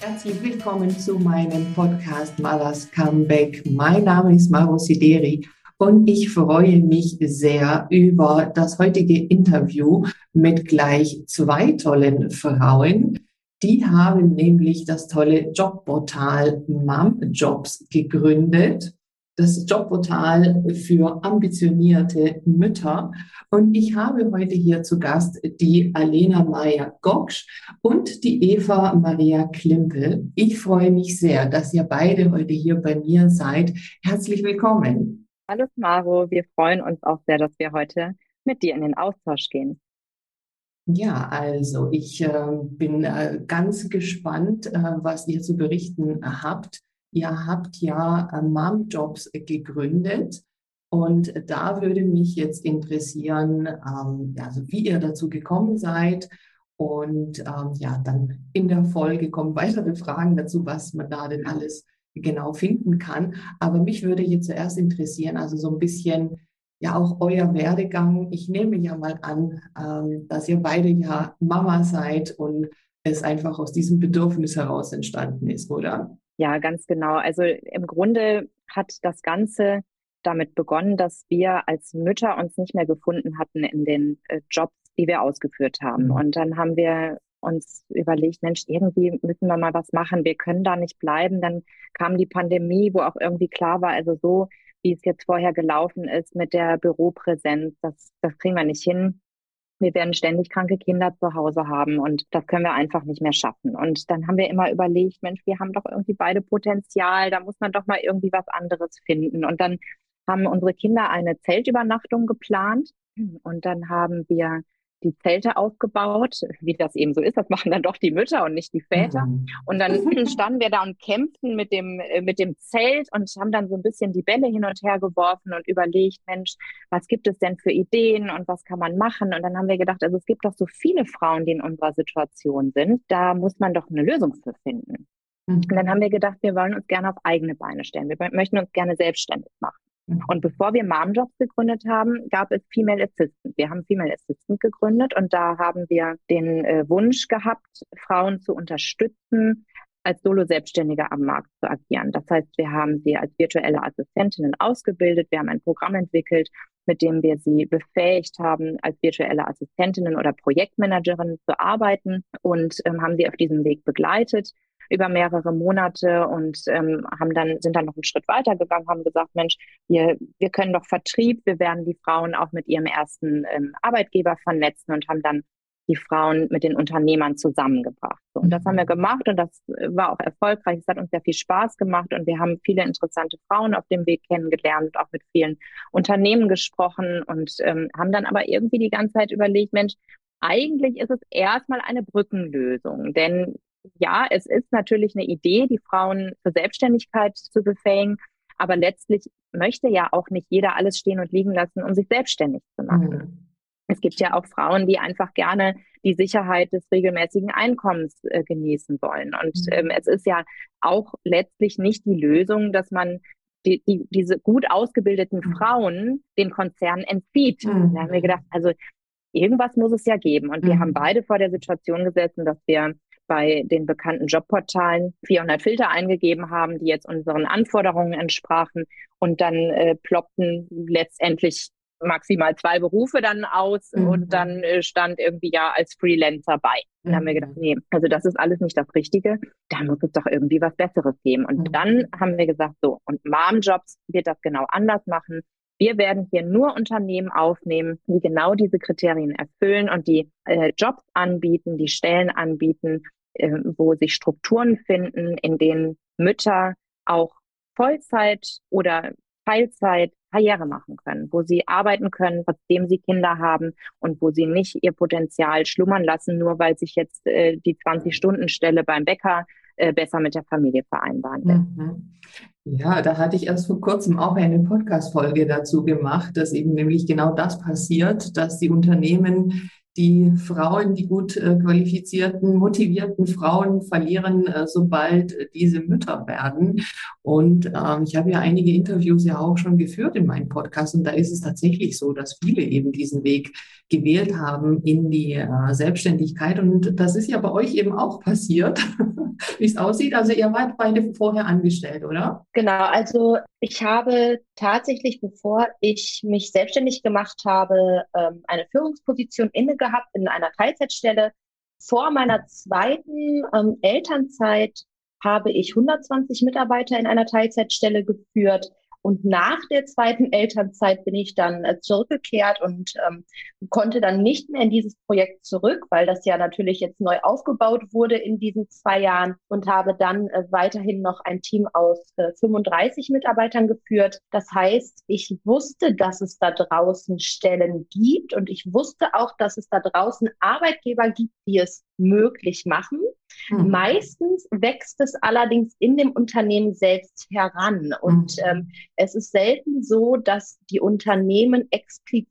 Herzlich willkommen zu meinem Podcast Malas Comeback. Mein Name ist Maro Sideri und ich freue mich sehr über das heutige Interview mit gleich zwei tollen Frauen. Die haben nämlich das tolle Jobportal Mom Jobs gegründet das Jobportal für ambitionierte Mütter. Und ich habe heute hier zu Gast die Alena Maja Goksch und die Eva Maria Klimpel. Ich freue mich sehr, dass ihr beide heute hier bei mir seid. Herzlich willkommen. Hallo Maro, wir freuen uns auch sehr, dass wir heute mit dir in den Austausch gehen. Ja, also ich äh, bin äh, ganz gespannt, äh, was ihr zu berichten habt. Ihr habt ja äh, Mom Jobs gegründet und da würde mich jetzt interessieren, ähm, also wie ihr dazu gekommen seid. Und ähm, ja, dann in der Folge kommen weitere Fragen dazu, was man da denn alles genau finden kann. Aber mich würde jetzt zuerst interessieren, also so ein bisschen ja auch euer Werdegang. Ich nehme ja mal an, ähm, dass ihr beide ja Mama seid und es einfach aus diesem Bedürfnis heraus entstanden ist, oder? Ja, ganz genau. Also im Grunde hat das Ganze damit begonnen, dass wir als Mütter uns nicht mehr gefunden hatten in den äh, Jobs, die wir ausgeführt haben. Mhm. Und dann haben wir uns überlegt, Mensch, irgendwie müssen wir mal was machen. Wir können da nicht bleiben. Dann kam die Pandemie, wo auch irgendwie klar war, also so, wie es jetzt vorher gelaufen ist mit der Büropräsenz, das, das kriegen wir nicht hin wir werden ständig kranke Kinder zu Hause haben und das können wir einfach nicht mehr schaffen. Und dann haben wir immer überlegt, Mensch, wir haben doch irgendwie beide Potenzial, da muss man doch mal irgendwie was anderes finden. Und dann haben unsere Kinder eine Zeltübernachtung geplant und dann haben wir die Zelte aufgebaut, wie das eben so ist. Das machen dann doch die Mütter und nicht die Väter. Mhm. Und dann standen wir da und kämpften mit dem, äh, mit dem Zelt und haben dann so ein bisschen die Bälle hin und her geworfen und überlegt, Mensch, was gibt es denn für Ideen und was kann man machen? Und dann haben wir gedacht, also es gibt doch so viele Frauen, die in unserer Situation sind. Da muss man doch eine Lösung für finden. Mhm. Und dann haben wir gedacht, wir wollen uns gerne auf eigene Beine stellen. Wir möchten uns gerne selbstständig machen. Mhm. Und bevor wir Momjobs gegründet haben, gab es Female Assistant. Wir haben Female Assistant gegründet und da haben wir den äh, Wunsch gehabt, Frauen zu unterstützen, als Solo-Selbstständige am Markt zu agieren. Das heißt, wir haben sie als virtuelle Assistentinnen ausgebildet. Wir haben ein Programm entwickelt, mit dem wir sie befähigt haben, als virtuelle Assistentinnen oder Projektmanagerinnen zu arbeiten und ähm, haben sie auf diesem Weg begleitet über mehrere Monate und ähm, haben dann, sind dann noch einen Schritt weiter gegangen, haben gesagt, Mensch, wir, wir können doch Vertrieb, wir werden die Frauen auch mit ihrem ersten ähm, Arbeitgeber vernetzen und haben dann die Frauen mit den Unternehmern zusammengebracht. So, und das haben wir mhm. gemacht und das war auch erfolgreich. Es hat uns sehr viel Spaß gemacht und wir haben viele interessante Frauen auf dem Weg kennengelernt, auch mit vielen Unternehmen gesprochen und ähm, haben dann aber irgendwie die ganze Zeit überlegt, Mensch, eigentlich ist es erstmal eine Brückenlösung, denn ja, es ist natürlich eine Idee, die Frauen zur Selbstständigkeit zu befähigen, aber letztlich möchte ja auch nicht jeder alles stehen und liegen lassen, um sich selbstständig zu machen. Mhm. Es gibt ja auch Frauen, die einfach gerne die Sicherheit des regelmäßigen Einkommens äh, genießen wollen. Und mhm. ähm, es ist ja auch letztlich nicht die Lösung, dass man die, die, diese gut ausgebildeten mhm. Frauen den Konzernen entzieht. Mhm. Da haben wir gedacht, also irgendwas muss es ja geben. Und wir haben mhm. beide vor der Situation gesessen, dass wir bei den bekannten Jobportalen 400 Filter eingegeben haben, die jetzt unseren Anforderungen entsprachen. Und dann äh, ploppten letztendlich maximal zwei Berufe dann aus mhm. und dann äh, stand irgendwie ja als Freelancer bei. Und dann haben wir gedacht, mhm. nee, also das ist alles nicht das Richtige. Da muss es doch irgendwie was Besseres geben. Und mhm. dann haben wir gesagt, so, und Mom-Jobs wird das genau anders machen. Wir werden hier nur Unternehmen aufnehmen, die genau diese Kriterien erfüllen und die äh, Jobs anbieten, die Stellen anbieten, wo sich Strukturen finden, in denen Mütter auch Vollzeit oder Teilzeit Karriere machen können, wo sie arbeiten können, trotzdem sie Kinder haben und wo sie nicht ihr Potenzial schlummern lassen, nur weil sich jetzt äh, die 20-Stunden-Stelle beim Bäcker äh, besser mit der Familie vereinbaren lässt. Mhm. Ja, da hatte ich erst vor kurzem auch eine Podcast-Folge dazu gemacht, dass eben nämlich genau das passiert, dass die Unternehmen die Frauen, die gut äh, qualifizierten, motivierten Frauen verlieren, äh, sobald äh, diese Mütter werden. Und ähm, ich habe ja einige Interviews ja auch schon geführt in meinem Podcast und da ist es tatsächlich so, dass viele eben diesen Weg gewählt haben in die äh, Selbstständigkeit. Und das ist ja bei euch eben auch passiert, wie es aussieht. Also ihr wart beide vorher angestellt, oder? Genau, also ich habe tatsächlich, bevor ich mich selbstständig gemacht habe, ähm, eine Führungsposition inne gehabt in einer Teilzeitstelle. Vor meiner zweiten ähm, Elternzeit habe ich 120 Mitarbeiter in einer Teilzeitstelle geführt. Und nach der zweiten Elternzeit bin ich dann äh, zurückgekehrt und ähm, konnte dann nicht mehr in dieses Projekt zurück, weil das ja natürlich jetzt neu aufgebaut wurde in diesen zwei Jahren und habe dann äh, weiterhin noch ein Team aus äh, 35 Mitarbeitern geführt. Das heißt, ich wusste, dass es da draußen Stellen gibt und ich wusste auch, dass es da draußen Arbeitgeber gibt, die es möglich machen. Mhm. Meistens wächst es allerdings in dem Unternehmen selbst heran. Und mhm. ähm, es ist selten so, dass die Unternehmen explizit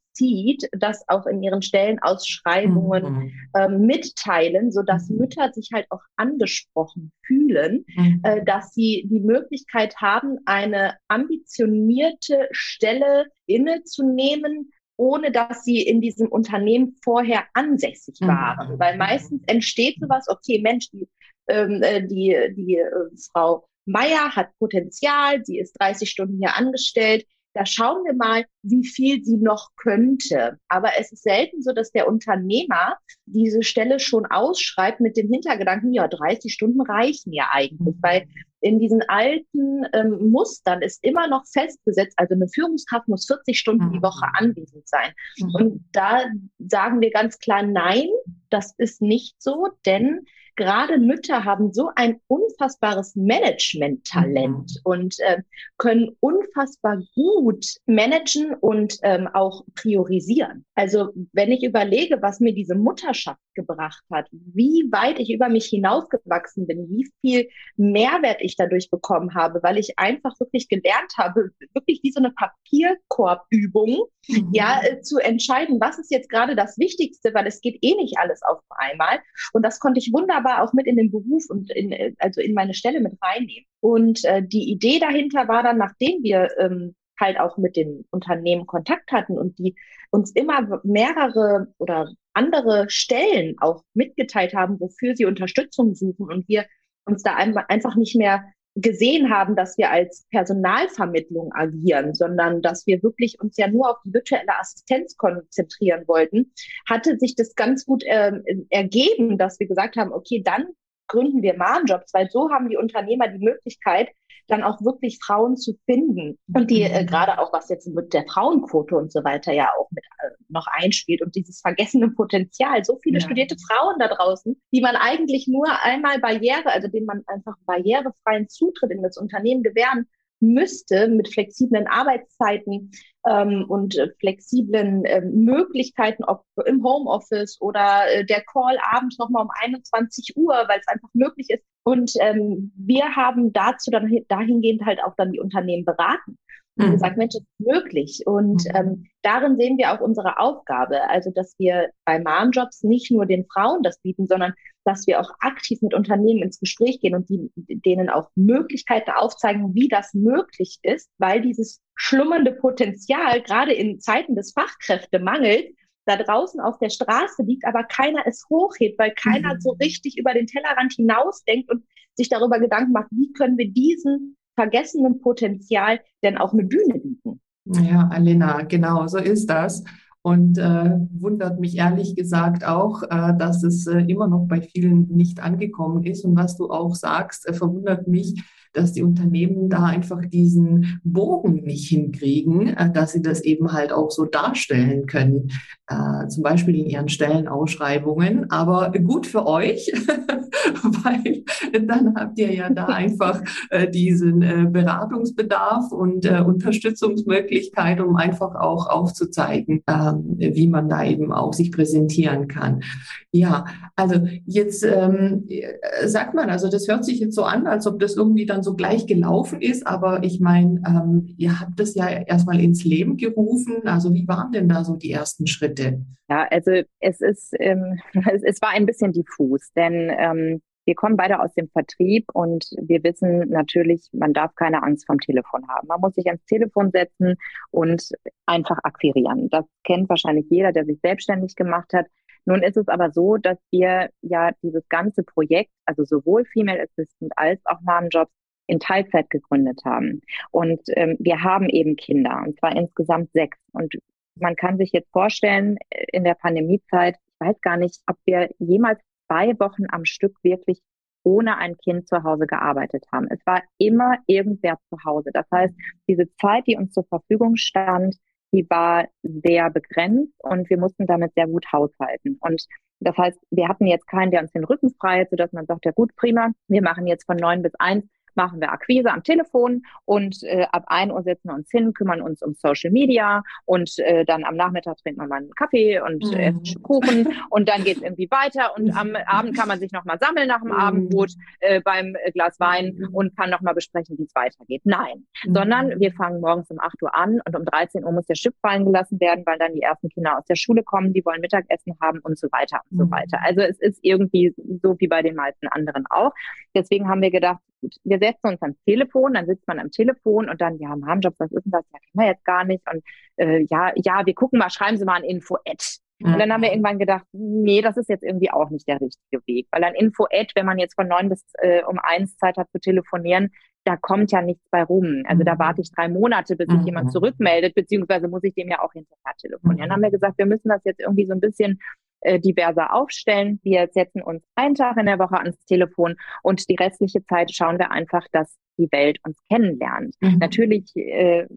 das auch in ihren Stellenausschreibungen mhm. ähm, mitteilen, sodass mhm. Mütter sich halt auch angesprochen fühlen, mhm. äh, dass sie die Möglichkeit haben, eine ambitionierte Stelle innezunehmen, ohne dass sie in diesem Unternehmen vorher ansässig mhm. waren. Mhm. Weil meistens entsteht sowas, okay, Mensch, die, ähm, äh, die, die äh, Frau Meier hat Potenzial, sie ist 30 Stunden hier angestellt. Da schauen wir mal, wie viel sie noch könnte. Aber es ist selten so, dass der Unternehmer diese Stelle schon ausschreibt mit dem Hintergedanken, ja, 30 Stunden reichen ja eigentlich, mhm. weil in diesen alten ähm, Mustern ist immer noch festgesetzt, also eine Führungskraft muss 40 Stunden mhm. die Woche anwesend sein. Mhm. Und da sagen wir ganz klar, nein, das ist nicht so, denn gerade Mütter haben so ein unfassbares Management-Talent mhm. und äh, können unfassbar gut managen und ähm, auch priorisieren. Also wenn ich überlege, was mir diese Mutterschaft gebracht hat, wie weit ich über mich hinausgewachsen bin, wie viel Mehrwert ich dadurch bekommen habe, weil ich einfach wirklich gelernt habe, wirklich wie so eine Papierkorbübung, mhm. ja, äh, zu entscheiden, was ist jetzt gerade das Wichtigste, weil es geht eh nicht alles auf einmal. Und das konnte ich wunderbar auch mit in den Beruf und in, äh, also in meine Stelle mit reinnehmen. Und äh, die Idee dahinter war dann, nachdem wir ähm, halt auch mit den Unternehmen Kontakt hatten und die uns immer mehrere oder andere Stellen auch mitgeteilt haben, wofür sie Unterstützung suchen und wir uns da einfach nicht mehr gesehen haben, dass wir als Personalvermittlung agieren, sondern dass wir wirklich uns ja nur auf die virtuelle Assistenz konzentrieren wollten, hatte sich das ganz gut äh, ergeben, dass wir gesagt haben, okay, dann gründen wir Mahnjobs, weil so haben die Unternehmer die Möglichkeit, dann auch wirklich Frauen zu finden. Und die äh, mhm. gerade auch, was jetzt mit der Frauenquote und so weiter ja auch mit äh, noch einspielt und dieses vergessene Potenzial. So viele ja. studierte Frauen da draußen, die man eigentlich nur einmal Barriere, also denen man einfach barrierefreien Zutritt in das Unternehmen gewähren müsste mit flexiblen Arbeitszeiten ähm, und äh, flexiblen äh, Möglichkeiten, ob im Homeoffice oder äh, der Call abends nochmal um 21 Uhr, weil es einfach möglich ist. Und ähm, wir haben dazu dann dahingehend halt auch dann die Unternehmen beraten und mhm. gesagt, Mensch, ist möglich. Und mhm. ähm, darin sehen wir auch unsere Aufgabe, also dass wir bei Mom-Jobs nicht nur den Frauen das bieten, sondern dass wir auch aktiv mit Unternehmen ins Gespräch gehen und die, denen auch Möglichkeiten aufzeigen, wie das möglich ist, weil dieses schlummernde Potenzial gerade in Zeiten des Fachkräftemangels da draußen auf der Straße liegt, aber keiner es hochhebt, weil keiner mhm. so richtig über den Tellerrand hinausdenkt und sich darüber Gedanken macht, wie können wir diesen vergessenen Potenzial denn auch eine Bühne bieten. Ja, Alena, genau, so ist das. Und äh, wundert mich ehrlich gesagt auch, äh, dass es äh, immer noch bei vielen nicht angekommen ist. Und was du auch sagst, äh, verwundert mich, dass die Unternehmen da einfach diesen Bogen nicht hinkriegen, äh, dass sie das eben halt auch so darstellen können, äh, zum Beispiel in ihren Stellenausschreibungen. Aber gut für euch, weil dann habt ihr ja da einfach äh, diesen äh, Beratungsbedarf und äh, Unterstützungsmöglichkeit, um einfach auch aufzuzeigen, ähm, wie man da eben auch sich präsentieren kann. Ja, also jetzt ähm, äh, sagt man, also das hört sich jetzt so an, als ob das irgendwie dann so gleich gelaufen ist, aber ich meine, ähm, ihr habt das ja erstmal ins Leben gerufen. Also wie waren denn da so die ersten Schritte? Ja, also es ist, ähm, es, es war ein bisschen diffus, denn ähm, wir kommen beide aus dem Vertrieb und wir wissen natürlich, man darf keine Angst vom Telefon haben. Man muss sich ans Telefon setzen und einfach akquirieren. Das kennt wahrscheinlich jeder, der sich selbstständig gemacht hat. Nun ist es aber so, dass wir ja dieses ganze Projekt, also sowohl Female Assistant als auch Mom Jobs, in Teilzeit gegründet haben. Und ähm, wir haben eben Kinder, und zwar insgesamt sechs. Und man kann sich jetzt vorstellen, in der Pandemiezeit, ich weiß gar nicht, ob wir jemals zwei Wochen am Stück wirklich ohne ein Kind zu Hause gearbeitet haben. Es war immer irgendwer zu Hause. Das heißt, diese Zeit, die uns zur Verfügung stand, die war sehr begrenzt und wir mussten damit sehr gut haushalten. Und das heißt, wir hatten jetzt keinen, der uns den Rücken frei hat, sodass man sagt, ja gut, prima, wir machen jetzt von neun bis eins machen wir Akquise am Telefon und äh, ab 1 Uhr setzen wir uns hin, kümmern uns um Social Media und äh, dann am Nachmittag trinken wir mal einen Kaffee und mhm. essen Kuchen und dann geht es irgendwie weiter und am Abend kann man sich nochmal sammeln nach dem mhm. Abendbrot äh, beim äh, Glas Wein mhm. und kann nochmal besprechen, wie es weitergeht. Nein, mhm. sondern wir fangen morgens um 8 Uhr an und um 13 Uhr muss der Schiff fallen gelassen werden, weil dann die ersten Kinder aus der Schule kommen, die wollen Mittagessen haben und so weiter und so mhm. weiter. Also es ist irgendwie so wie bei den meisten anderen auch. Deswegen haben wir gedacht, gut, wir setzen uns ans Telefon, dann sitzt man am Telefon und dann, ja, Harmjobs, was ist denn das? Ja, kennen wir jetzt gar nicht. Und äh, ja, ja, wir gucken mal, schreiben Sie mal ein Info-Ad. Und dann haben wir mhm. irgendwann gedacht, nee, das ist jetzt irgendwie auch nicht der richtige Weg. Weil ein Info-Ad, wenn man jetzt von neun bis äh, um eins Zeit hat zu telefonieren, da kommt ja nichts bei rum. Also da mhm. warte ich drei Monate, bis sich jemand mhm. zurückmeldet, beziehungsweise muss ich dem ja auch hinterher telefonieren. Dann haben wir gesagt, wir müssen das jetzt irgendwie so ein bisschen äh, diverser aufstellen. Wir setzen uns einen Tag in der Woche ans Telefon und die restliche Zeit schauen wir einfach, dass die Welt uns kennenlernt. Mhm. Natürlich äh,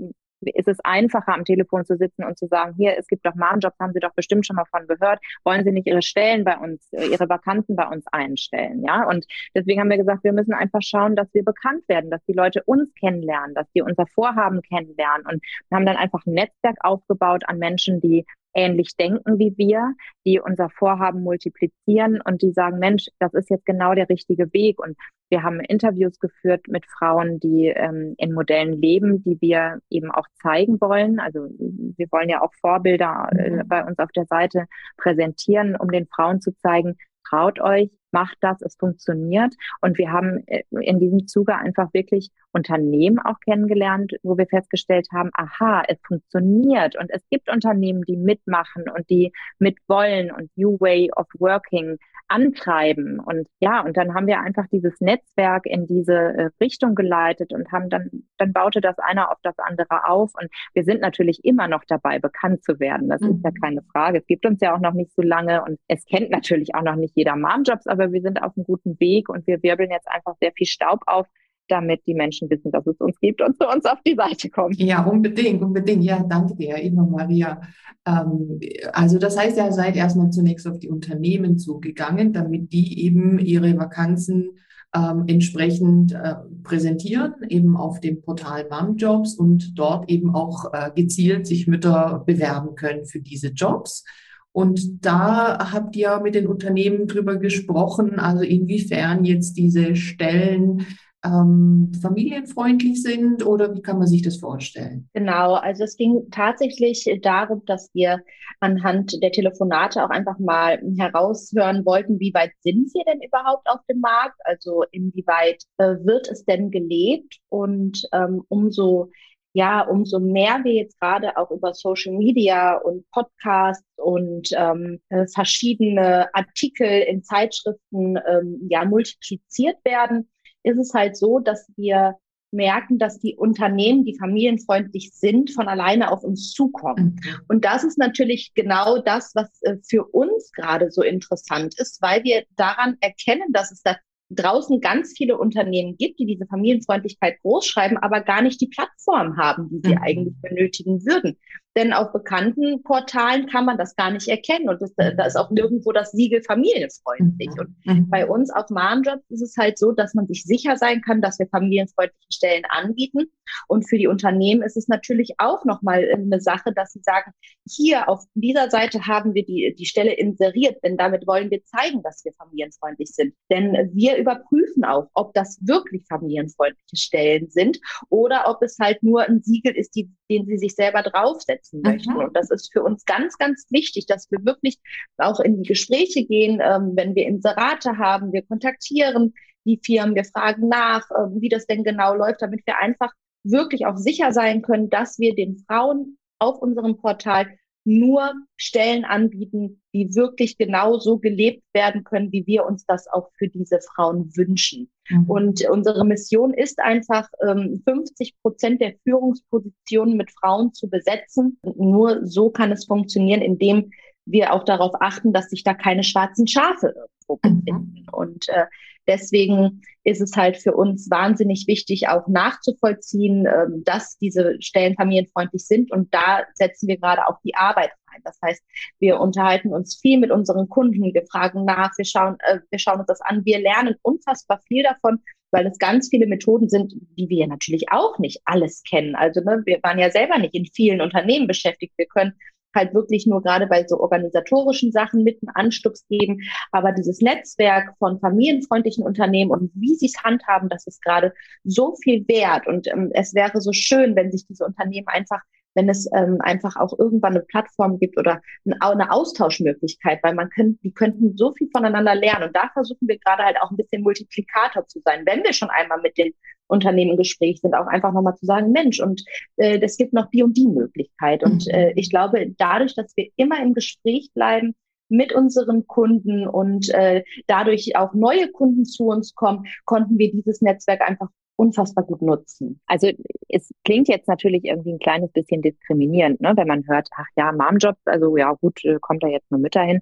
ist es einfacher, am Telefon zu sitzen und zu sagen, hier, es gibt doch Mom-Jobs, haben Sie doch bestimmt schon mal von gehört. Wollen Sie nicht Ihre Stellen bei uns, äh, Ihre Vakanten bei uns einstellen? Ja, und deswegen haben wir gesagt, wir müssen einfach schauen, dass wir bekannt werden, dass die Leute uns kennenlernen, dass die unser Vorhaben kennenlernen und haben dann einfach ein Netzwerk aufgebaut an Menschen, die ähnlich denken wie wir, die unser Vorhaben multiplizieren und die sagen, Mensch, das ist jetzt genau der richtige Weg. Und wir haben Interviews geführt mit Frauen, die ähm, in Modellen leben, die wir eben auch zeigen wollen. Also wir wollen ja auch Vorbilder äh, mhm. bei uns auf der Seite präsentieren, um den Frauen zu zeigen, traut euch, macht das, es funktioniert. Und wir haben äh, in diesem Zuge einfach wirklich Unternehmen auch kennengelernt, wo wir festgestellt haben, aha, es funktioniert und es gibt Unternehmen, die mitmachen und die mitwollen und New Way of Working antreiben. Und ja, und dann haben wir einfach dieses Netzwerk in diese äh, Richtung geleitet und haben dann, dann baute das eine auf das andere auf. Und wir sind natürlich immer noch dabei, bekannt zu werden. Das mhm. ist ja mhm. keine Frage. Es gibt uns ja auch noch nicht so lange und es kennt natürlich auch noch nicht jeder Mom-Jobs, aber wir sind auf einem guten Weg und wir wirbeln jetzt einfach sehr viel Staub auf, damit die Menschen wissen, dass es uns gibt und zu uns auf die Seite kommen. Ja, unbedingt, unbedingt. Ja, danke dir, Eva Maria. Ähm, also das heißt, ihr seid erstmal zunächst auf die Unternehmen zugegangen, damit die eben ihre Vakanzen ähm, entsprechend äh, präsentieren, eben auf dem Portal Mom-Jobs und dort eben auch äh, gezielt sich Mütter bewerben können für diese Jobs. Und da habt ihr mit den Unternehmen drüber gesprochen, also inwiefern jetzt diese Stellen ähm, familienfreundlich sind oder wie kann man sich das vorstellen? Genau, also es ging tatsächlich darum, dass wir anhand der Telefonate auch einfach mal heraushören wollten, wie weit sind wir denn überhaupt auf dem Markt? Also inwieweit äh, wird es denn gelebt? Und ähm, umso ja, umso mehr wir jetzt gerade auch über Social Media und Podcasts und ähm, äh, verschiedene Artikel in Zeitschriften ähm, ja multipliziert werden, ist es halt so, dass wir merken, dass die Unternehmen, die familienfreundlich sind, von alleine auf uns zukommen. Mhm. Und das ist natürlich genau das, was äh, für uns gerade so interessant ist, weil wir daran erkennen, dass es da draußen ganz viele Unternehmen gibt, die diese Familienfreundlichkeit großschreiben, aber gar nicht die Plattform haben, die sie mhm. eigentlich benötigen würden. Denn auf bekannten Portalen kann man das gar nicht erkennen. Und das, da ist auch nirgendwo das Siegel familienfreundlich. Mhm. Und mhm. bei uns auf Marnjobs ist es halt so, dass man sich sicher sein kann, dass wir familienfreundliche Stellen anbieten. Und für die Unternehmen ist es natürlich auch nochmal eine Sache, dass sie sagen, hier auf dieser Seite haben wir die, die Stelle inseriert, denn damit wollen wir zeigen, dass wir familienfreundlich sind. Denn wir überprüfen auch, ob das wirklich familienfreundliche Stellen sind oder ob es halt nur ein Siegel ist, die, den sie sich selber draufsetzen mhm. möchten. Und das ist für uns ganz, ganz wichtig, dass wir wirklich auch in die Gespräche gehen, ähm, wenn wir Inserate haben, wir kontaktieren die Firmen, wir fragen nach, äh, wie das denn genau läuft, damit wir einfach wirklich auch sicher sein können, dass wir den Frauen auf unserem Portal nur Stellen anbieten, die wirklich genau so gelebt werden können, wie wir uns das auch für diese Frauen wünschen. Mhm. Und unsere Mission ist einfach, 50 ähm, Prozent der Führungspositionen mit Frauen zu besetzen. nur so kann es funktionieren, indem wir auch darauf achten, dass sich da keine schwarzen Schafe irgendwo mhm. befinden. Und äh, deswegen ist es halt für uns wahnsinnig wichtig, auch nachzuvollziehen, äh, dass diese Stellen familienfreundlich sind. Und da setzen wir gerade auch die Arbeit rein. Das heißt, wir unterhalten uns viel mit unseren Kunden, wir fragen nach, wir schauen, äh, wir schauen uns das an, wir lernen unfassbar viel davon, weil es ganz viele Methoden sind, die wir natürlich auch nicht alles kennen. Also ne, wir waren ja selber nicht in vielen Unternehmen beschäftigt. Wir können halt wirklich nur gerade bei so organisatorischen Sachen mit einen Anstups geben. Aber dieses Netzwerk von familienfreundlichen Unternehmen und wie sie es handhaben, das ist gerade so viel wert. Und ähm, es wäre so schön, wenn sich diese Unternehmen einfach wenn es ähm, einfach auch irgendwann eine Plattform gibt oder eine Austauschmöglichkeit, weil man könnte, die könnten so viel voneinander lernen. Und da versuchen wir gerade halt auch ein bisschen Multiplikator zu sein. Wenn wir schon einmal mit den Unternehmen im Gespräch sind, auch einfach nochmal zu sagen, Mensch, und äh, es gibt noch die und die Möglichkeit. Und mhm. äh, ich glaube, dadurch, dass wir immer im Gespräch bleiben, mit unseren Kunden und äh, dadurch auch neue Kunden zu uns kommen, konnten wir dieses Netzwerk einfach unfassbar gut nutzen. Also es klingt jetzt natürlich irgendwie ein kleines bisschen diskriminierend, ne, wenn man hört, ach ja, Momjobs, also ja gut, äh, kommt da jetzt nur Mütter hin.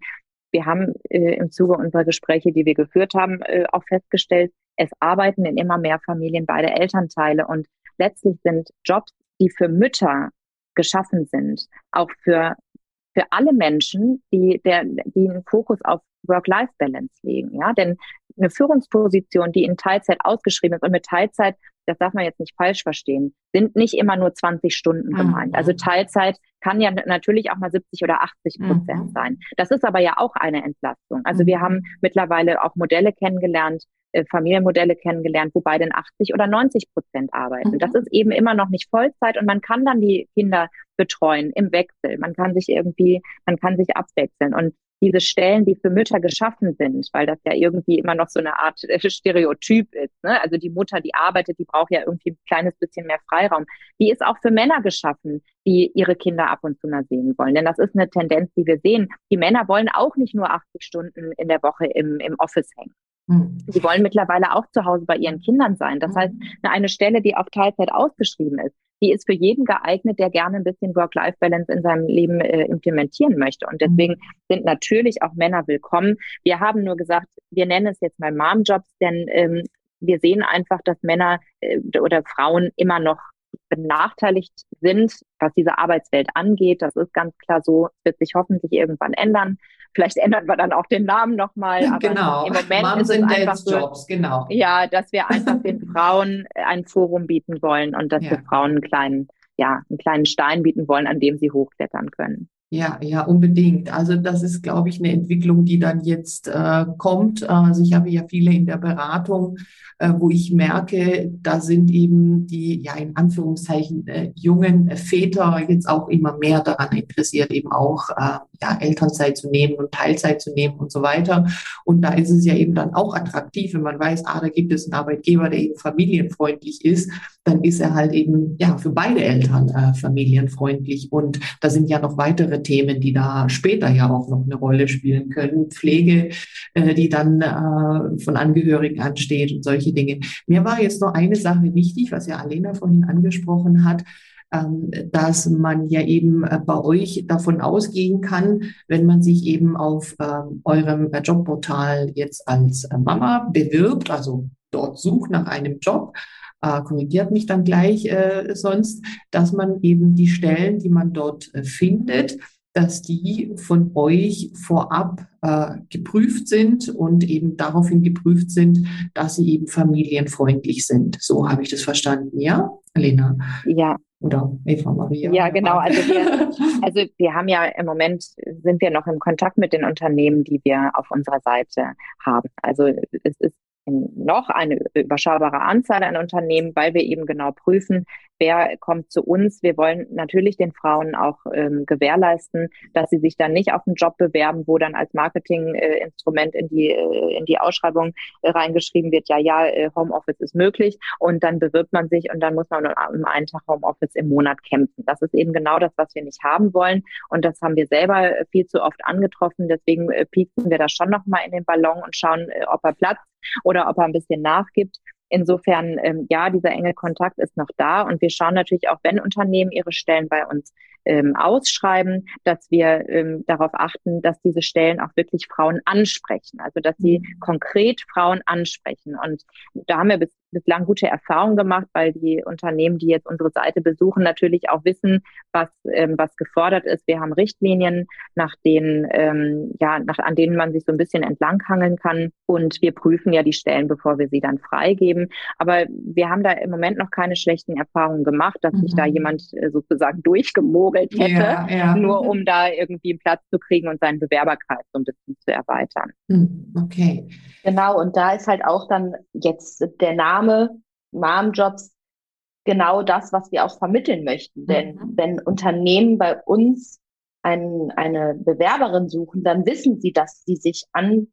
Wir haben äh, im Zuge unserer Gespräche, die wir geführt haben, äh, auch festgestellt, es arbeiten in immer mehr Familien beide Elternteile und letztlich sind Jobs, die für Mütter geschaffen sind, auch für für alle Menschen, die, der, die einen Fokus auf Work-Life-Balance legen. Ja, denn eine Führungsposition, die in Teilzeit ausgeschrieben ist und mit Teilzeit, das darf man jetzt nicht falsch verstehen, sind nicht immer nur 20 Stunden gemeint. Also mhm. Teilzeit kann ja natürlich auch mal 70 oder 80 Prozent mhm. sein. Das ist aber ja auch eine Entlastung. Also wir mhm. haben mittlerweile auch Modelle kennengelernt, äh, Familienmodelle kennengelernt, wo beide 80 oder 90 Prozent arbeiten. Mhm. Das ist eben immer noch nicht Vollzeit und man kann dann die Kinder betreuen im Wechsel. Man kann sich irgendwie, man kann sich abwechseln. Und diese Stellen, die für Mütter geschaffen sind, weil das ja irgendwie immer noch so eine Art äh, Stereotyp ist. Ne? Also die Mutter, die arbeitet, die braucht ja irgendwie ein kleines bisschen mehr Freiraum. Die ist auch für Männer geschaffen, die ihre Kinder ab und zu mal sehen wollen. Denn das ist eine Tendenz, die wir sehen. Die Männer wollen auch nicht nur 80 Stunden in der Woche im, im Office hängen. Hm. Sie wollen mittlerweile auch zu Hause bei ihren Kindern sein. Das heißt, hm. eine Stelle, die auf Teilzeit ausgeschrieben ist, die ist für jeden geeignet, der gerne ein bisschen Work-Life-Balance in seinem Leben äh, implementieren möchte. Und deswegen hm. sind natürlich auch Männer willkommen. Wir haben nur gesagt, wir nennen es jetzt mal Mom-Jobs, denn ähm, wir sehen einfach, dass Männer äh, oder Frauen immer noch benachteiligt sind, was diese Arbeitswelt angeht. Das ist ganz klar so, wird sich hoffentlich irgendwann ändern. Vielleicht ändern wir dann auch den Namen nochmal. Aber genau. im Moment Mom ist es einfach so, Jobs, genau. ja, dass wir einfach den Frauen ein Forum bieten wollen und dass ja. wir Frauen einen kleinen, ja, einen kleinen Stein bieten wollen, an dem sie hochklettern können. Ja, ja, unbedingt. Also das ist, glaube ich, eine Entwicklung, die dann jetzt äh, kommt. Also ich habe ja viele in der Beratung, äh, wo ich merke, da sind eben die, ja, in Anführungszeichen, äh, jungen Väter jetzt auch immer mehr daran interessiert, eben auch äh, ja, Elternzeit zu nehmen und Teilzeit zu nehmen und so weiter. Und da ist es ja eben dann auch attraktiv, wenn man weiß, ah, da gibt es einen Arbeitgeber, der eben familienfreundlich ist, dann ist er halt eben ja für beide Eltern äh, familienfreundlich. Und da sind ja noch weitere Themen, die da später ja auch noch eine Rolle spielen können. Pflege, äh, die dann äh, von Angehörigen ansteht und solche Dinge. Mir war jetzt noch eine Sache wichtig, was ja Alena vorhin angesprochen hat dass man ja eben äh, bei euch davon ausgehen kann, wenn man sich eben auf ähm, eurem Jobportal jetzt als äh, Mama bewirbt, also dort sucht nach einem Job, äh, korrigiert mich dann gleich äh, sonst, dass man eben die Stellen, die man dort äh, findet, dass die von euch vorab äh, geprüft sind und eben daraufhin geprüft sind, dass sie eben familienfreundlich sind. So habe ich das verstanden, ja, Lena? Ja, oder Eva Maria. Ja, genau. Also wir, also wir haben ja im Moment sind wir noch im Kontakt mit den Unternehmen, die wir auf unserer Seite haben. Also es ist noch eine überschaubare Anzahl an Unternehmen, weil wir eben genau prüfen, wer kommt zu uns. Wir wollen natürlich den Frauen auch ähm, gewährleisten, dass sie sich dann nicht auf einen Job bewerben, wo dann als Marketinginstrument äh, in die äh, in die Ausschreibung äh, reingeschrieben wird, ja, ja, äh, Homeoffice ist möglich und dann bewirbt man sich und dann muss man um einen Tag Homeoffice im Monat kämpfen. Das ist eben genau das, was wir nicht haben wollen und das haben wir selber viel zu oft angetroffen. Deswegen äh, pieksen wir da schon noch mal in den Ballon und schauen, äh, ob er platzt oder ob er ein bisschen nachgibt. Insofern, ähm, ja, dieser enge Kontakt ist noch da und wir schauen natürlich auch, wenn Unternehmen ihre Stellen bei uns ähm, ausschreiben, dass wir ähm, darauf achten, dass diese Stellen auch wirklich Frauen ansprechen, also dass sie mhm. konkret Frauen ansprechen. Und da haben wir bis, bislang gute Erfahrungen gemacht, weil die Unternehmen, die jetzt unsere Seite besuchen, natürlich auch wissen, was, ähm, was gefordert ist. Wir haben Richtlinien, nach denen, ähm, ja, nach, an denen man sich so ein bisschen entlanghangeln kann. Und wir prüfen ja die Stellen, bevor wir sie dann freigeben. Aber wir haben da im Moment noch keine schlechten Erfahrungen gemacht, dass mhm. sich da mhm. jemand äh, sozusagen durchgemogelt hätte, ja, ja. nur um da irgendwie einen Platz zu kriegen und seinen Bewerberkreis so ein bisschen zu erweitern. Hm, okay. Genau, und da ist halt auch dann jetzt der Name Mom-Jobs genau das, was wir auch vermitteln möchten. Mhm. Denn wenn Unternehmen bei uns ein, eine Bewerberin suchen, dann wissen sie, dass sie sich an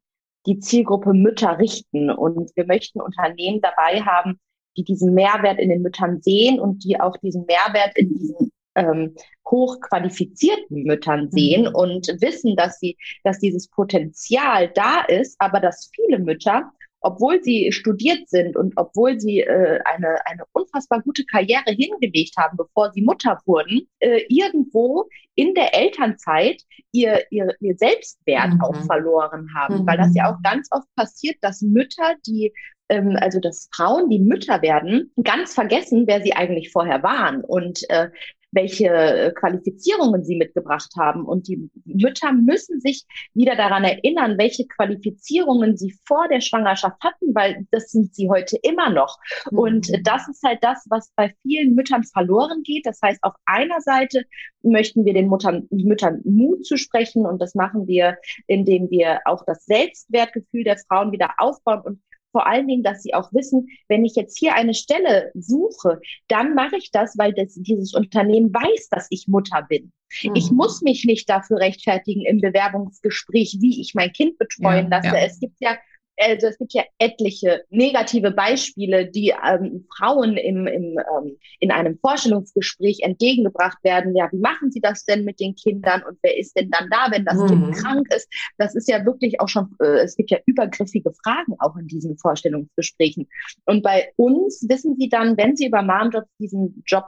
die Zielgruppe Mütter richten. Und wir möchten Unternehmen dabei haben, die diesen Mehrwert in den Müttern sehen und die auch diesen Mehrwert in diesen ähm, hochqualifizierten Müttern mhm. sehen mhm. und wissen, dass sie, dass dieses Potenzial da ist, aber dass viele Mütter obwohl sie studiert sind und obwohl sie äh, eine, eine unfassbar gute Karriere hingelegt haben, bevor sie Mutter wurden, äh, irgendwo in der Elternzeit ihr, ihr, ihr Selbstwert mhm. auch verloren haben. Mhm. Weil das ja auch ganz oft passiert, dass Mütter, die ähm, also dass Frauen, die Mütter werden, ganz vergessen, wer sie eigentlich vorher waren und äh, welche äh, Qualifizierungen sie mitgebracht haben. Und die Mütter müssen sich wieder daran erinnern, welche Qualifizierungen sie vor der Schwangerschaft hatten, weil das sind sie heute immer noch. Mhm. Und das ist halt das, was bei vielen Müttern verloren geht. Das heißt, auf einer Seite möchten wir den Muttern, Müttern Mut zu sprechen und das machen wir, indem wir auch das Selbstwertgefühl der Frauen wieder aufbauen und vor allen Dingen, dass sie auch wissen, wenn ich jetzt hier eine Stelle suche, dann mache ich das, weil das, dieses Unternehmen weiß, dass ich Mutter bin. Mhm. Ich muss mich nicht dafür rechtfertigen im Bewerbungsgespräch, wie ich mein Kind betreuen ja, lasse. Ja. Es gibt ja also es gibt ja etliche negative Beispiele, die ähm, Frauen im, im, ähm, in einem Vorstellungsgespräch entgegengebracht werden. Ja, wie machen sie das denn mit den Kindern und wer ist denn dann da, wenn das mhm. Kind krank ist? Das ist ja wirklich auch schon, äh, es gibt ja übergriffige Fragen auch in diesen Vorstellungsgesprächen. Und bei uns wissen sie dann, wenn sie über Momjobs diesen Job,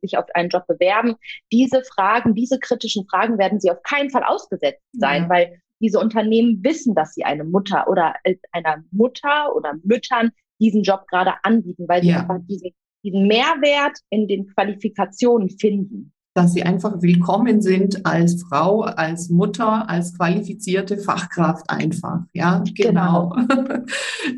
sich auf einen Job bewerben, diese Fragen, diese kritischen Fragen werden sie auf keinen Fall ausgesetzt sein, ja. weil diese Unternehmen wissen, dass sie eine Mutter oder äh, einer Mutter oder Müttern diesen Job gerade anbieten, weil sie ja. einfach diesen, diesen Mehrwert in den Qualifikationen finden dass sie einfach willkommen sind als Frau, als Mutter, als qualifizierte Fachkraft einfach. Ja, genau. genau.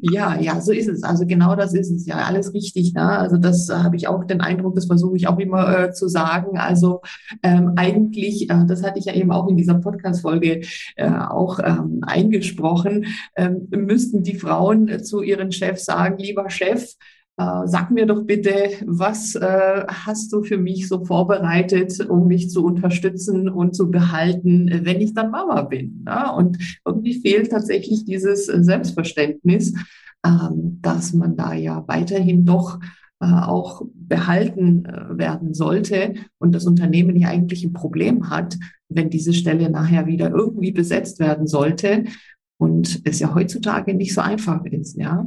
ja, ja, so ist es. Also genau das ist es ja. Alles richtig. Ne? Also das äh, habe ich auch den Eindruck, das versuche ich auch immer äh, zu sagen. Also ähm, eigentlich, äh, das hatte ich ja eben auch in dieser Podcast-Folge äh, auch ähm, eingesprochen, ähm, müssten die Frauen zu ihren Chefs sagen, lieber Chef, äh, sag mir doch bitte, was äh, hast du für mich so vorbereitet, um mich zu unterstützen und zu behalten, wenn ich dann Mama bin? Ja? Und irgendwie fehlt tatsächlich dieses Selbstverständnis, ähm, dass man da ja weiterhin doch äh, auch behalten äh, werden sollte und das Unternehmen ja eigentlich ein Problem hat, wenn diese Stelle nachher wieder irgendwie besetzt werden sollte und es ja heutzutage nicht so einfach ist, ja.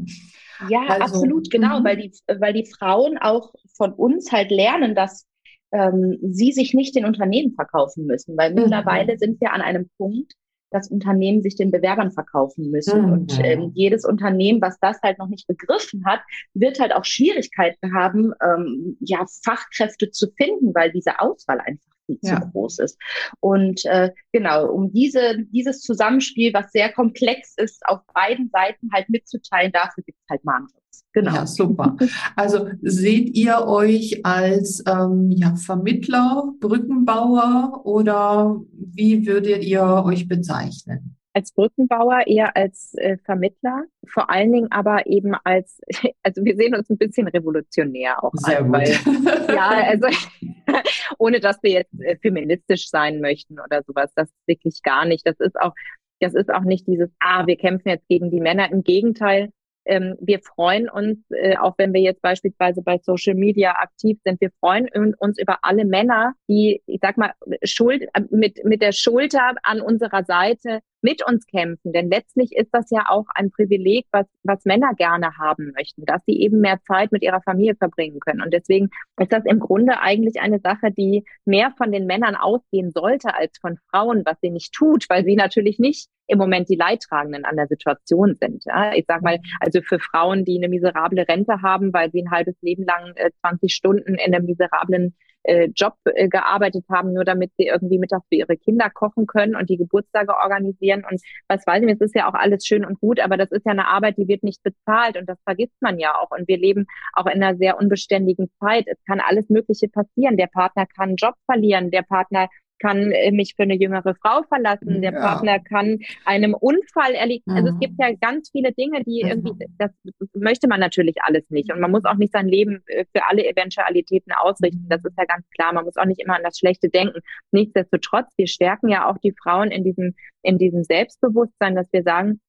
Ja, also, absolut, genau, mhm. weil die, weil die Frauen auch von uns halt lernen, dass ähm, sie sich nicht den Unternehmen verkaufen müssen, weil mhm. mittlerweile sind wir an einem Punkt, dass Unternehmen sich den Bewerbern verkaufen müssen. Mhm. Und ähm, jedes Unternehmen, was das halt noch nicht begriffen hat, wird halt auch Schwierigkeiten haben, ähm, ja, Fachkräfte zu finden, weil diese Auswahl einfach ja. zu groß ist. Und äh, genau, um diese, dieses Zusammenspiel, was sehr komplex ist, auf beiden Seiten halt mitzuteilen, dafür gibt es halt Mahnjobs. Genau. Ja, super. Also seht ihr euch als ähm, ja, Vermittler, Brückenbauer oder wie würdet ihr euch bezeichnen? Als Brückenbauer, eher als äh, Vermittler, vor allen Dingen aber eben als, also wir sehen uns ein bisschen revolutionär auch Sehr an, weil, ja, also ohne dass wir jetzt äh, feministisch sein möchten oder sowas, das wirklich gar nicht. Das ist auch, das ist auch nicht dieses, ah, wir kämpfen jetzt gegen die Männer. Im Gegenteil, ähm, wir freuen uns, äh, auch wenn wir jetzt beispielsweise bei Social Media aktiv sind, wir freuen uns über alle Männer, die, ich sag mal, Schuld, äh, mit, mit der Schulter an unserer Seite mit uns kämpfen. Denn letztlich ist das ja auch ein Privileg, was, was Männer gerne haben möchten, dass sie eben mehr Zeit mit ihrer Familie verbringen können. Und deswegen ist das im Grunde eigentlich eine Sache, die mehr von den Männern ausgehen sollte als von Frauen, was sie nicht tut, weil sie natürlich nicht im Moment die Leidtragenden an der Situation sind. Ja, ich sage mal, also für Frauen, die eine miserable Rente haben, weil sie ein halbes Leben lang äh, 20 Stunden in einem miserablen äh, Job äh, gearbeitet haben, nur damit sie irgendwie mittags für ihre Kinder kochen können und die Geburtstage organisieren und was weiß ich, es ist ja auch alles schön und gut, aber das ist ja eine Arbeit, die wird nicht bezahlt und das vergisst man ja auch und wir leben auch in einer sehr unbeständigen Zeit. Es kann alles Mögliche passieren. Der Partner kann einen Job verlieren, der Partner kann äh, mich für eine jüngere Frau verlassen, der ja. Partner kann einem Unfall erliegen. Mhm. Also es gibt mhm. ja ganz viele Dinge, die mhm. irgendwie, das möchte man natürlich alles nicht. Und man muss auch nicht sein Leben äh, für alle Eventualitäten ausrichten. Das ist ja ganz klar. Man muss auch nicht immer an das Schlechte denken. Nichtsdestotrotz, wir stärken ja auch die Frauen in diesem, in diesem Selbstbewusstsein, dass wir sagen,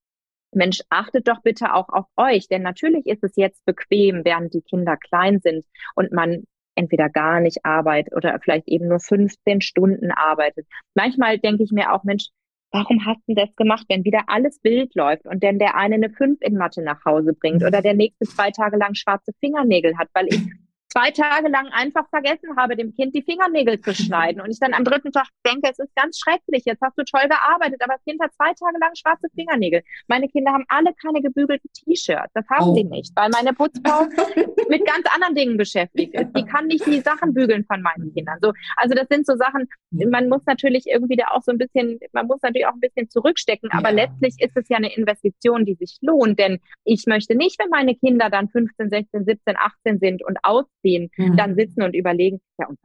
Mensch, achtet doch bitte auch auf euch, denn natürlich ist es jetzt bequem, während die Kinder klein sind und man entweder gar nicht arbeitet oder vielleicht eben nur 15 Stunden arbeitet. Manchmal denke ich mir auch, Mensch, warum hast du das gemacht, wenn wieder alles wild läuft und denn der eine eine 5 in Mathe nach Hause bringt oder der nächste zwei Tage lang schwarze Fingernägel hat, weil ich zwei Tage lang einfach vergessen habe, dem Kind die Fingernägel zu schneiden. Und ich dann am dritten Tag denke, es ist ganz schrecklich, jetzt hast du toll gearbeitet, aber das Kind hat zwei Tage lang schwarze Fingernägel. Meine Kinder haben alle keine gebügelten T-Shirts. Das haben oh. sie nicht, weil meine Putzfrau mit ganz anderen Dingen beschäftigt ist. Die kann nicht die Sachen bügeln von meinen Kindern. So, also das sind so Sachen, man muss natürlich irgendwie da auch so ein bisschen, man muss natürlich auch ein bisschen zurückstecken, aber ja. letztlich ist es ja eine Investition, die sich lohnt, denn ich möchte nicht, wenn meine Kinder dann 15, 16, 17, 18 sind und aus ziehen, mhm. dann sitzen und überlegen, ja, und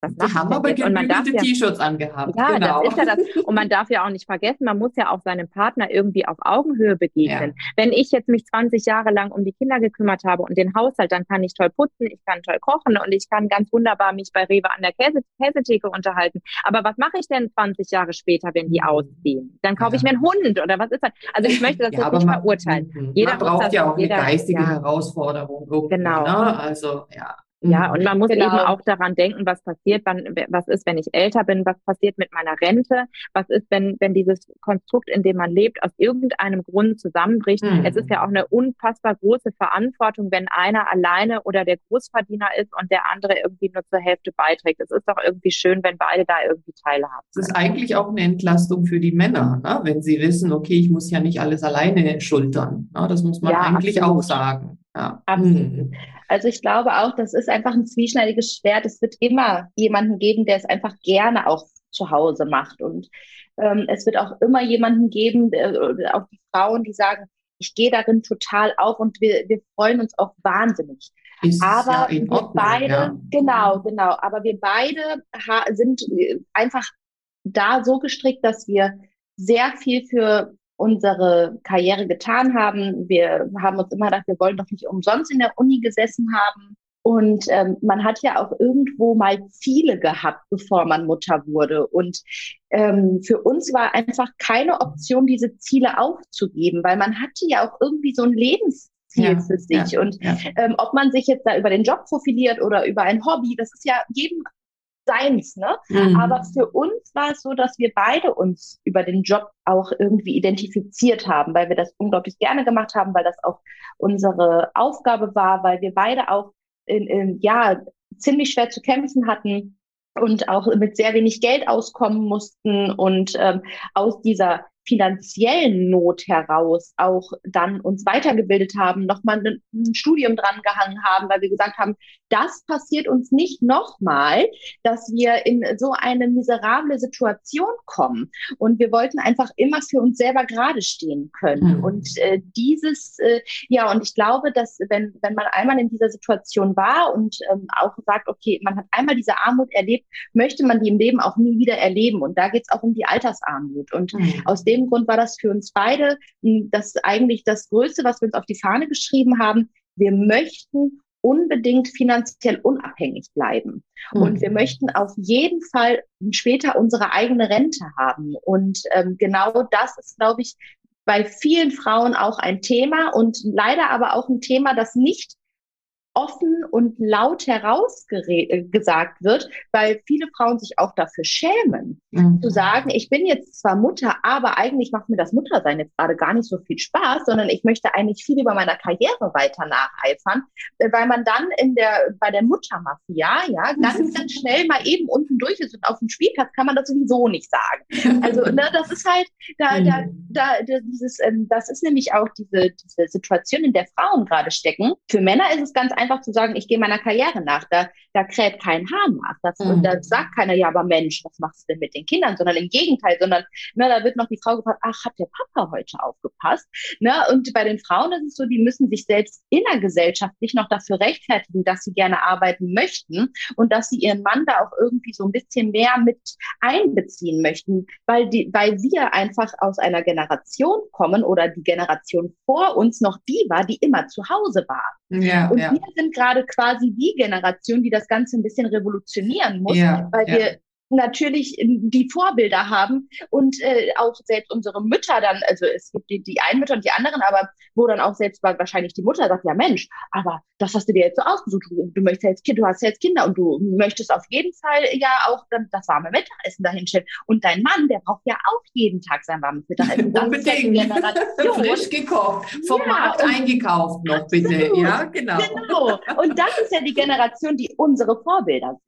was die haben aber gebügelte ja, T-Shirts angehabt. Ja, genau. das ist ja das. Und man darf ja auch nicht vergessen, man muss ja auch seinem Partner irgendwie auf Augenhöhe begegnen. Ja. Wenn ich jetzt mich 20 Jahre lang um die Kinder gekümmert habe und den Haushalt, dann kann ich toll putzen, ich kann toll kochen und ich kann ganz wunderbar mich bei Rewe an der Käse Käsetheke unterhalten. Aber was mache ich denn 20 Jahre später, wenn die mhm. ausziehen? Dann kaufe ja. ich mir einen Hund oder was ist das? Also ich möchte das ja, jetzt nicht man, verurteilen. Mhm. Jeder man braucht ja auch jeder, eine geistige Herausforderung. Genau. Ne? Also ja. Ja, und man muss genau. eben auch daran denken, was passiert, wann, was ist, wenn ich älter bin, was passiert mit meiner Rente, was ist, wenn, wenn dieses Konstrukt, in dem man lebt, aus irgendeinem Grund zusammenbricht. Mhm. Es ist ja auch eine unfassbar große Verantwortung, wenn einer alleine oder der Großverdiener ist und der andere irgendwie nur zur Hälfte beiträgt. Es ist doch irgendwie schön, wenn beide da irgendwie teilhaben. Es ist eigentlich auch eine Entlastung für die Männer, ne? wenn sie wissen, okay, ich muss ja nicht alles alleine schultern. Ne? Das muss man ja, eigentlich absolut. auch sagen. Ja. Absolut. Also ich glaube auch, das ist einfach ein zwieschneidiges Schwert. Es wird immer jemanden geben, der es einfach gerne auch zu Hause macht. Und ähm, es wird auch immer jemanden geben, äh, auch die Frauen, die sagen, ich gehe darin total auf und wir, wir freuen uns auch wahnsinnig. Ist aber ja wir Ordnung, beide, ja. genau, genau, aber wir beide sind äh, einfach da so gestrickt, dass wir sehr viel für unsere Karriere getan haben. Wir haben uns immer gedacht, wir wollen doch nicht umsonst in der Uni gesessen haben. Und ähm, man hat ja auch irgendwo mal Ziele gehabt, bevor man Mutter wurde. Und ähm, für uns war einfach keine Option, diese Ziele aufzugeben, weil man hatte ja auch irgendwie so ein Lebensziel ja, für sich. Ja, und ja. Ähm, ob man sich jetzt da über den Job profiliert oder über ein Hobby, das ist ja jedem seins, ne? Mhm. Aber für uns war es so, dass wir beide uns über den Job auch irgendwie identifiziert haben, weil wir das unglaublich gerne gemacht haben, weil das auch unsere Aufgabe war, weil wir beide auch in, in, ja ziemlich schwer zu kämpfen hatten und auch mit sehr wenig Geld auskommen mussten und ähm, aus dieser finanziellen Not heraus auch dann uns weitergebildet haben, nochmal ein, ein Studium dran gehangen haben, weil wir gesagt haben, das passiert uns nicht nochmal, dass wir in so eine miserable Situation kommen. Und wir wollten einfach immer für uns selber gerade stehen können. Mhm. Und äh, dieses, äh, ja, und ich glaube, dass wenn, wenn man einmal in dieser Situation war und ähm, auch sagt, okay, man hat einmal diese Armut erlebt, möchte man die im Leben auch nie wieder erleben. Und da geht es auch um die Altersarmut. Und mhm. aus dem Grund war das für uns beide hm, das eigentlich das Größte, was wir uns auf die Fahne geschrieben haben. Wir möchten unbedingt finanziell unabhängig bleiben. Mhm. Und wir möchten auf jeden Fall später unsere eigene Rente haben. Und ähm, genau das ist, glaube ich, bei vielen Frauen auch ein Thema und leider aber auch ein Thema, das nicht offen und laut herausgesagt wird, weil viele Frauen sich auch dafür schämen, mhm. zu sagen, ich bin jetzt zwar Mutter, aber eigentlich macht mir das Muttersein jetzt gerade gar nicht so viel Spaß, sondern ich möchte eigentlich viel über meiner Karriere weiter nacheifern, äh, weil man dann in der, bei der Muttermafia, ja, ganz, ganz schnell mal eben unten durch ist und auf dem Spielplatz kann man das sowieso nicht sagen. Also, ne, das ist halt, da, da, mhm. da, dieses, ähm, das ist nämlich auch diese, diese Situation, in der Frauen gerade stecken. Für Männer ist es ganz einfach, zu sagen, ich gehe meiner Karriere nach. Da, da kräht kein Hahn nach. Das, mhm. Und da sagt keiner, ja, aber Mensch, was machst du denn mit den Kindern? Sondern im Gegenteil, sondern na, da wird noch die Frau gefragt, ach, hat der Papa heute aufgepasst? Ne? Und bei den Frauen ist es so, die müssen sich selbst innergesellschaftlich noch dafür rechtfertigen, dass sie gerne arbeiten möchten und dass sie ihren Mann da auch irgendwie so ein bisschen mehr mit einbeziehen möchten, weil, die, weil wir einfach aus einer Generation kommen oder die Generation vor uns noch die war, die immer zu Hause war. Ja, und ja. wir sind gerade quasi die Generation, die das Ganze ein bisschen revolutionieren muss, ja, weil wir natürlich die Vorbilder haben und äh, auch selbst unsere Mütter dann, also es gibt die, die einen Mütter und die anderen, aber wo dann auch selbst wahrscheinlich die Mutter sagt, ja Mensch, aber das hast du dir jetzt so ausgesucht, du, du möchtest jetzt Kind, du hast jetzt Kinder und du möchtest auf jeden Fall ja auch dann das warme Mittagessen dahinstellen und dein Mann, der braucht ja auch jeden Tag sein warmes Mittagessen. Das Unbedingt. Frisch gekocht, vom ja, Markt eingekauft noch bitte, ja, genau. Genau, und das ist ja die Generation, die unsere Vorbilder sind.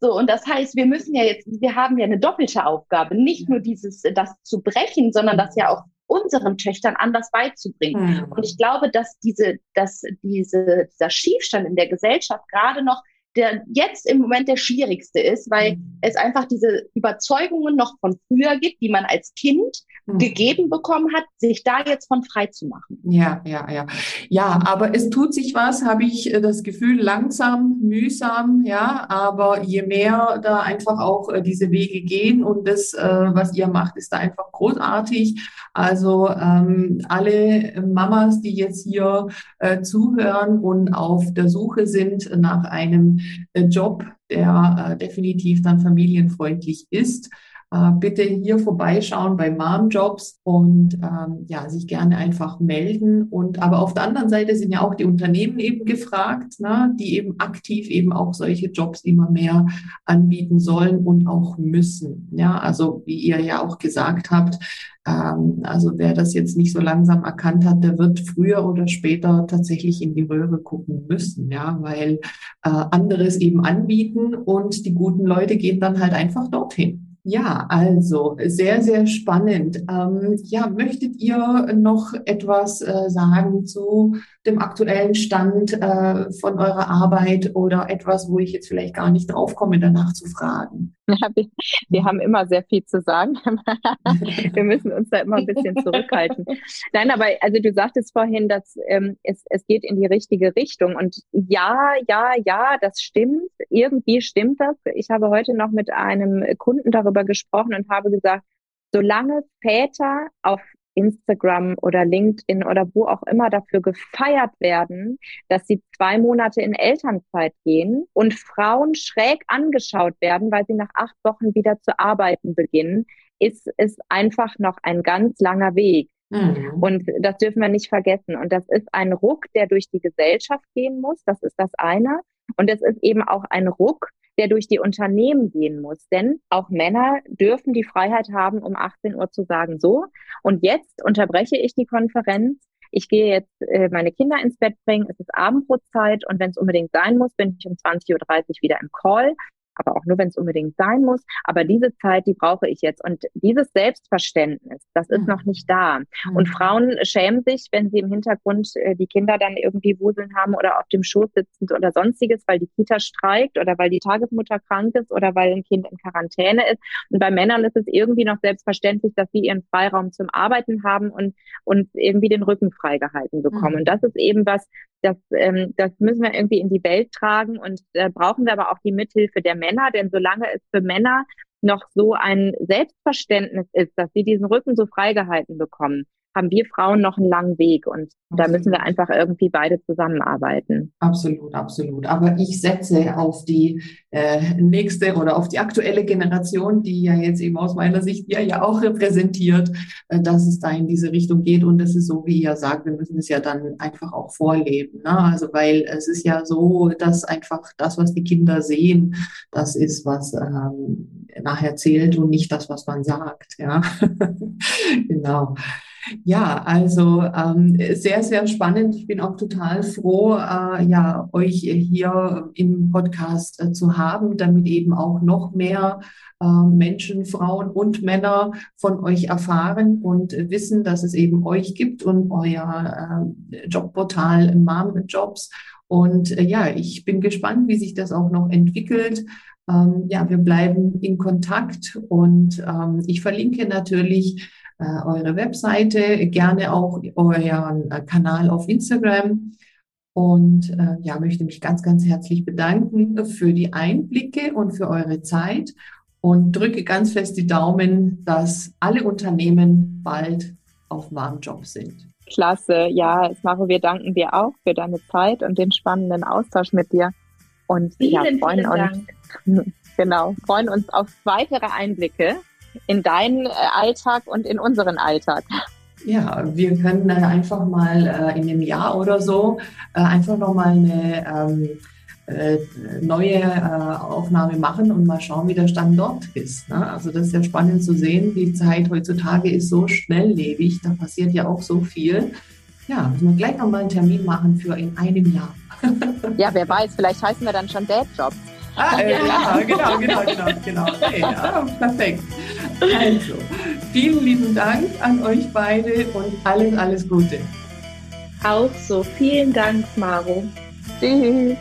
So, und das heißt, wir müssen ja jetzt, wir haben ja eine doppelte Aufgabe, nicht nur dieses, das zu brechen, sondern das ja auch unseren Töchtern anders beizubringen. Mhm. Und ich glaube, dass diese, dass diese, dieser Schiefstand in der Gesellschaft gerade noch der jetzt im Moment der schwierigste ist, weil mhm. es einfach diese Überzeugungen noch von früher gibt, die man als Kind mhm. gegeben bekommen hat, sich da jetzt von frei zu machen. Ja, ja, ja. Ja, aber es tut sich was, habe ich äh, das Gefühl, langsam, mühsam, ja, aber je mehr da einfach auch äh, diese Wege gehen und das, äh, was ihr macht, ist da einfach großartig. Also ähm, alle Mamas, die jetzt hier äh, zuhören und auf der Suche sind nach einem Job, der äh, definitiv dann familienfreundlich ist, äh, bitte hier vorbeischauen bei Mom Jobs und ähm, ja, sich gerne einfach melden. Und aber auf der anderen Seite sind ja auch die Unternehmen eben gefragt, ne, die eben aktiv eben auch solche Jobs immer mehr anbieten sollen und auch müssen. Ja, also wie ihr ja auch gesagt habt, ähm, also wer das jetzt nicht so langsam erkannt hat, der wird früher oder später tatsächlich in die Röhre gucken müssen, ja, weil äh, anderes eben anbieten und die guten Leute gehen dann halt einfach dorthin. Ja, also sehr, sehr spannend. Ähm, ja, möchtet ihr noch etwas äh, sagen zu dem aktuellen Stand äh, von eurer Arbeit oder etwas, wo ich jetzt vielleicht gar nicht drauf komme, danach zu fragen? Ja, wir, wir, haben immer sehr viel zu sagen. wir müssen uns da immer ein bisschen zurückhalten. Nein, aber also du sagtest vorhin, dass ähm, es, es geht in die richtige Richtung. Und ja, ja, ja, das stimmt. Irgendwie stimmt das. Ich habe heute noch mit einem Kunden darüber gesprochen und habe gesagt, solange Väter auf Instagram oder LinkedIn oder wo auch immer dafür gefeiert werden, dass sie zwei Monate in Elternzeit gehen und Frauen schräg angeschaut werden, weil sie nach acht Wochen wieder zu arbeiten beginnen, ist es einfach noch ein ganz langer Weg. Mhm. Und das dürfen wir nicht vergessen. Und das ist ein Ruck, der durch die Gesellschaft gehen muss. Das ist das eine. Und es ist eben auch ein Ruck, der durch die Unternehmen gehen muss. Denn auch Männer dürfen die Freiheit haben, um 18 Uhr zu sagen, so, und jetzt unterbreche ich die Konferenz. Ich gehe jetzt äh, meine Kinder ins Bett bringen, es ist Abendbrotzeit und wenn es unbedingt sein muss, bin ich um 20.30 Uhr wieder im Call. Aber auch nur, wenn es unbedingt sein muss. Aber diese Zeit, die brauche ich jetzt. Und dieses Selbstverständnis, das ist mhm. noch nicht da. Mhm. Und Frauen schämen sich, wenn sie im Hintergrund äh, die Kinder dann irgendwie wuseln haben oder auf dem Schoß sitzen oder sonstiges, weil die Kita streikt oder weil die Tagesmutter krank ist oder weil ein Kind in Quarantäne ist. Und bei Männern ist es irgendwie noch selbstverständlich, dass sie ihren Freiraum zum Arbeiten haben und, und irgendwie den Rücken freigehalten bekommen. Mhm. Und das ist eben was, das, ähm, das müssen wir irgendwie in die Welt tragen und da brauchen wir aber auch die Mithilfe der Männer, denn solange es für Männer noch so ein Selbstverständnis ist, dass sie diesen Rücken so freigehalten bekommen, haben wir Frauen noch einen langen Weg und absolut. da müssen wir einfach irgendwie beide zusammenarbeiten. Absolut, absolut. Aber ich setze auf die äh, nächste oder auf die aktuelle Generation, die ja jetzt eben aus meiner Sicht ja, ja auch repräsentiert, äh, dass es da in diese Richtung geht. Und das ist so, wie ihr sagt, wir müssen es ja dann einfach auch vorleben. Ne? Also weil es ist ja so, dass einfach das, was die Kinder sehen, das ist, was ähm, nachher zählt und nicht das, was man sagt. Ja, genau. Ja, also ähm, sehr, sehr spannend. Ich bin auch total froh, äh, ja, euch hier im Podcast äh, zu haben, damit eben auch noch mehr äh, Menschen, Frauen und Männer von euch erfahren und wissen, dass es eben euch gibt und euer äh, Jobportal Mom Jobs. Und äh, ja, ich bin gespannt, wie sich das auch noch entwickelt. Ähm, ja, wir bleiben in Kontakt und ähm, ich verlinke natürlich äh, eure Webseite, gerne auch euren äh, Kanal auf Instagram. Und äh, ja, möchte mich ganz, ganz herzlich bedanken für die Einblicke und für eure Zeit und drücke ganz fest die Daumen, dass alle Unternehmen bald auf Warnjob sind. Klasse, ja, Maro, wir danken dir auch für deine Zeit und den spannenden Austausch mit dir. Und vielen, ja, freuen uns, genau, freuen uns auf weitere Einblicke in deinen äh, Alltag und in unseren Alltag. Ja, wir können dann einfach mal äh, in einem Jahr oder so äh, einfach nochmal eine ähm, äh, neue äh, Aufnahme machen und mal schauen, wie der Stand dort ist. Ne? Also das ist ja spannend zu sehen. Die Zeit heutzutage ist so schnelllebig, da passiert ja auch so viel. Ja, müssen wir gleich nochmal einen Termin machen für in einem Jahr. ja, wer weiß, vielleicht heißen wir dann schon Dad-Jobs. Ah, äh, ja, genau, genau, genau, genau. Okay, ja, perfekt. Also, vielen lieben Dank an euch beide und alles, alles Gute. Auch so. Vielen Dank, Maro. Tschüss.